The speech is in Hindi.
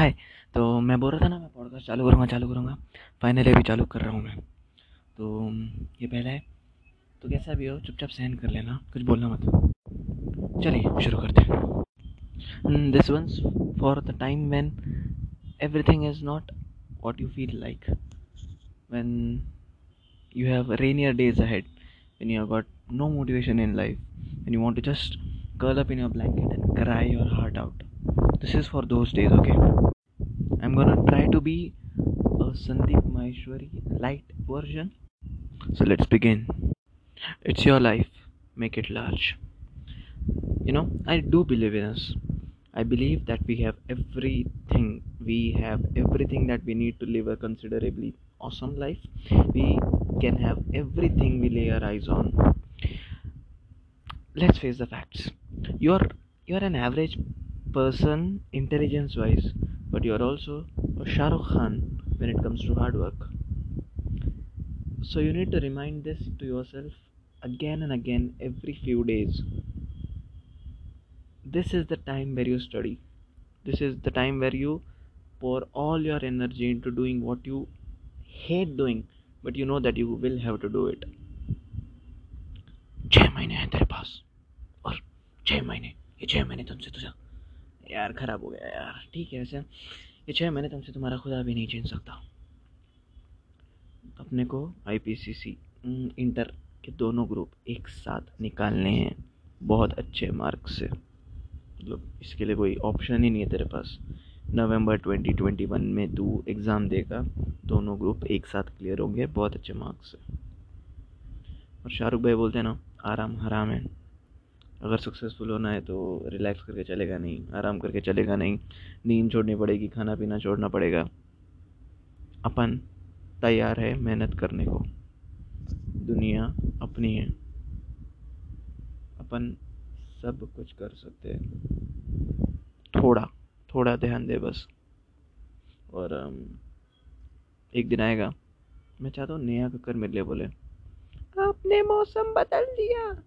हाय। तो मैं बोल रहा था ना, मैं पॉडकास्ट चालू करूँगा चालू करूँगा। फाइनली अभी चालू कर रहा हूँ मैं। तो ये पहला है। तो कैसा भी हो, चुपचाप सहन कर लेना। कुछ बोलना मत। चलिए, शुरू करते हैं। This one's for the time when everything is not what you feel like when you have rainier days ahead when you have got no motivation in life and you want to just curl up in your blanket and cry your heart out this is for those days okay? I'm gonna try to be a sandeep maheshwari light version. So let's begin. It's your life. Make it large. You know i do believe in us. I believe that we have everything. We have everything that we need to live a considerably awesome life. We can have everything we lay our eyes on. Let's face the facts. You're you're an average person intelligence wise but you're also a Shah Rukh Khan when it comes to hard work so you need to remind this to yourself again and again every few days this is the time where you study this is the time where you pour all your energy into doing what you hate doing but you know that you will have to do it छह महीने हैं तेरे पास और छह महीने ये छह महीने तुमसे तुझे यार, ख़राब हो गया यार। ठीक है वैसे ये छः महीने तुमसे तुम्हारा खुदा भी नहीं छीन सकता। अपने को आईपीसीसी इंटर के दोनों ग्रुप एक साथ निकालने हैं बहुत अच्छे मार्क से। मतलब इसके लिए कोई ऑप्शन ही नहीं है तेरे पास। नवंबर 2021 में तू एग्ज़ाम देगा, दोनों ग्रुप एक साथ क्लियर होंगे, बहुत अच्छे मार्क्स से। और शाहरुख भाई बोलते हैं ना, आराम हराम है। अगर सक्सेसफुल होना है तो रिलैक्स करके चलेगा नहीं, आराम करके चलेगा नहीं। नींद छोड़नी पड़ेगी, खाना पीना छोड़ना पड़ेगा। अपन तैयार है मेहनत करने को। दुनिया अपनी है। अपन सब कुछ कर सकते हैं। थोड़ा थोड़ा ध्यान दे बस। और एक दिन आएगा। मैं चाहता हूँ नेहा कक्कर मेरे लिए बोले। आपने मौसम बदल दिया।